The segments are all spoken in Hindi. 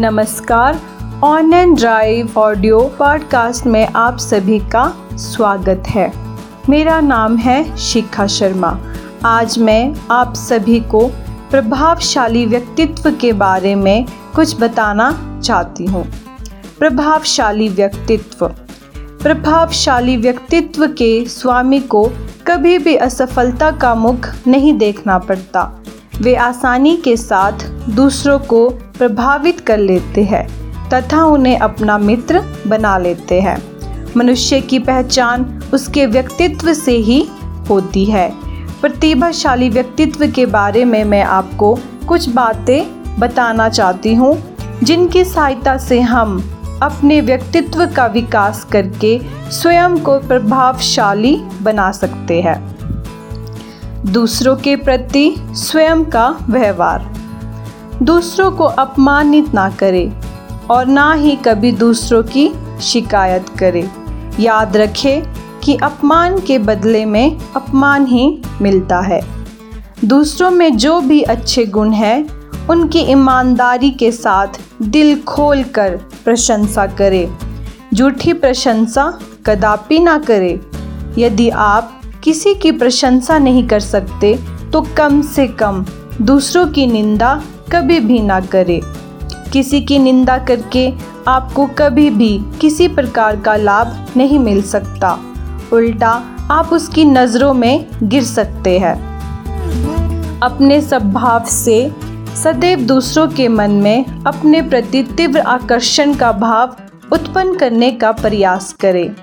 नमस्कार on and drive audio podcast में आप सभी का स्वागत है। मेरा नाम है शिखा शर्मा। आज मैं आप सभी को प्रभावशाली व्यक्तित्व के बारे में कुछ बताना चाहती हूँ। प्रभावशाली व्यक्तित्व। प्रभावशाली व्यक्तित्व के स्वामी को कभी भी असफलता का मुख नहीं देखना पड़ता। वे आसानी के साथ दूसरों को प्रभावित कर लेते हैं तथा उन्हें अपना मित्र बना लेते हैं। मनुष्य की पहचान उसके व्यक्तित्व से ही होती है। प्रतिभाशाली व्यक्तित्व के बारे में मैं आपको कुछ बातें बताना चाहती हूँ, जिनकी सहायता से हम अपने व्यक्तित्व का विकास करके स्वयं को प्रभावशाली बना सकते हैं। दूसरों के प्रति स्वयं का व्यवहार। दूसरों को अपमानित ना करें और ना ही कभी दूसरों की शिकायत करें। याद रखें कि अपमान के बदले में अपमान ही मिलता है। दूसरों में जो भी अच्छे गुण हैं, उनकी ईमानदारी के साथ दिल खोल कर प्रशंसा करें। झूठी प्रशंसा कदापि ना करें। यदि आप किसी की प्रशंसा नहीं कर सकते तो कम से कम दूसरों की निंदा कभी भी ना करें। किसी की निंदा करके आपको कभी भी किसी प्रकार का लाभ नहीं मिल सकता। उल्टा, आप उसकी नज़रों में गिर सकते हैं। अपने स्वभाव से सदैव दूसरों के मन में अपने प्रति तीव्र आकर्षण का भाव उत्पन्न करने का प्रयास करें।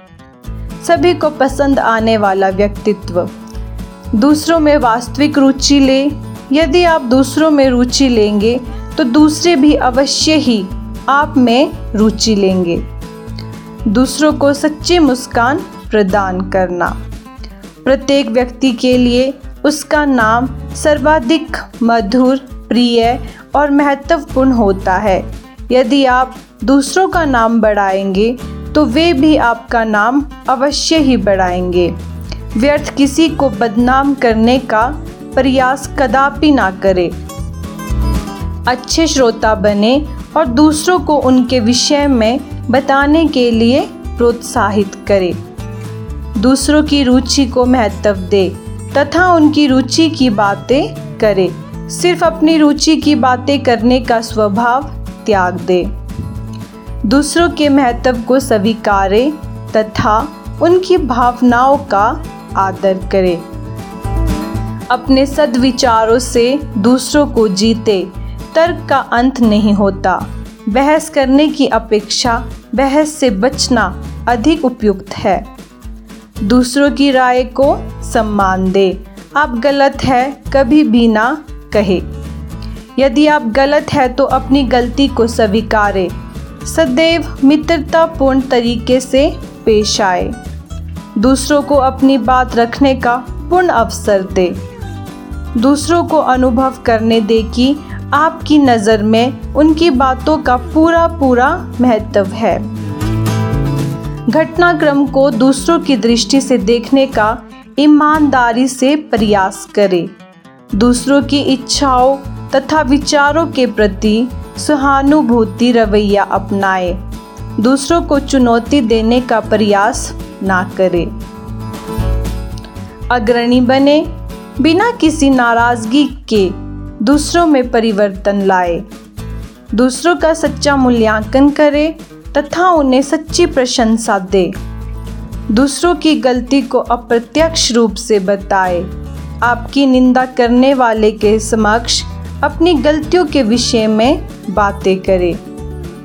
सभी को पसंद आने वाला व्यक्तित्व। दूसरों में वास्तविक रुचि ले यदि आप दूसरों में रुचि लेंगे तो दूसरे भी अवश्य ही आप में रुचि लेंगे। दूसरों को सच्ची मुस्कान प्रदान करना। प्रत्येक व्यक्ति के लिए उसका नाम सर्वाधिक मधुर, प्रिय और महत्वपूर्ण होता है। यदि आप दूसरों का नाम बढ़ाएँगे तो वे भी आपका नाम अवश्य ही बढ़ाएँगे। व्यर्थ किसी को बदनाम करने का प्रयास कदापि ना करें। अच्छे श्रोता बने और दूसरों को उनके विषय में बताने के लिए प्रोत्साहित करें। दूसरों की रुचि को महत्व दे तथा उनकी रुचि की बातें करे। सिर्फ़ अपनी रुचि की बातें करने का स्वभाव त्याग दे। दूसरों के महत्व को स्वीकारे तथा उनकी भावनाओं का आदर करें। अपने सदविचारों से दूसरों को जीते, तर्क का अंत नहीं होता। बहस करने की अपेक्षा बहस से बचना अधिक उपयुक्त है। दूसरों की राय को सम्मान दे। आप गलत है, कभी भी ना कहे। यदि आप गलत है तो अपनी गलती को स्वीकारे। सदैव मित्रतापूर्ण तरीके से पेश आए। दूसरों को अपनी बात रखने का पूर्ण अवसर दे। दूसरों को अनुभव करने दे कि आपकी नज़र में उनकी बातों का पूरा पूरा महत्व है। घटनाक्रम को दूसरों की दृष्टि से देखने का ईमानदारी से प्रयास करें। दूसरों की इच्छाओं तथा विचारों के प्रति सहानुभूति रवैया अपनाए। दूसरों को चुनौती देने का प्रयास ना करें। अग्रणी बने बिना किसी नाराज़गी के दूसरों में परिवर्तन लाए। दूसरों का सच्चा मूल्यांकन करे तथा उन्हें सच्ची प्रशंसा दे। दूसरों की गलती को अप्रत्यक्ष रूप से बताए। आपकी निंदा करने वाले के समक्ष अपनी गलतियों के विषय में बातें करे।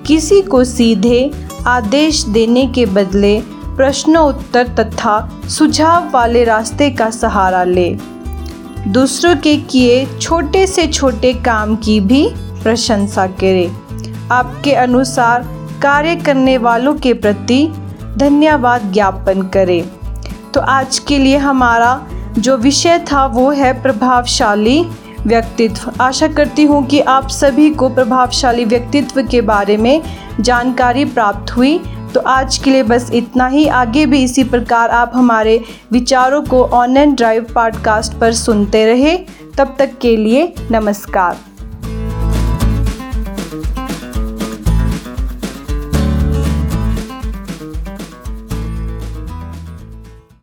किसी को सीधे आदेश देने के बदले प्रश्नोत्तर तथा सुझाव वाले रास्ते का सहारा ले। दूसरों के किए छोटे से छोटे काम की भी प्रशंसा करें। आपके अनुसार कार्य करने वालों के प्रति धन्यवाद ज्ञापन करें। तो आज के लिए हमारा जो विषय था वो है प्रभावशाली व्यक्तित्व। आशा करती हूँ कि आप सभी को प्रभावशाली व्यक्तित्व के बारे में जानकारी प्राप्त हुई। तो आज के लिए बस इतना ही। आगे भी इसी प्रकार आप हमारे विचारों को ऑनलाइन ड्राइव पॉडकास्ट पर सुनते रहे। तब तक के लिए नमस्कार।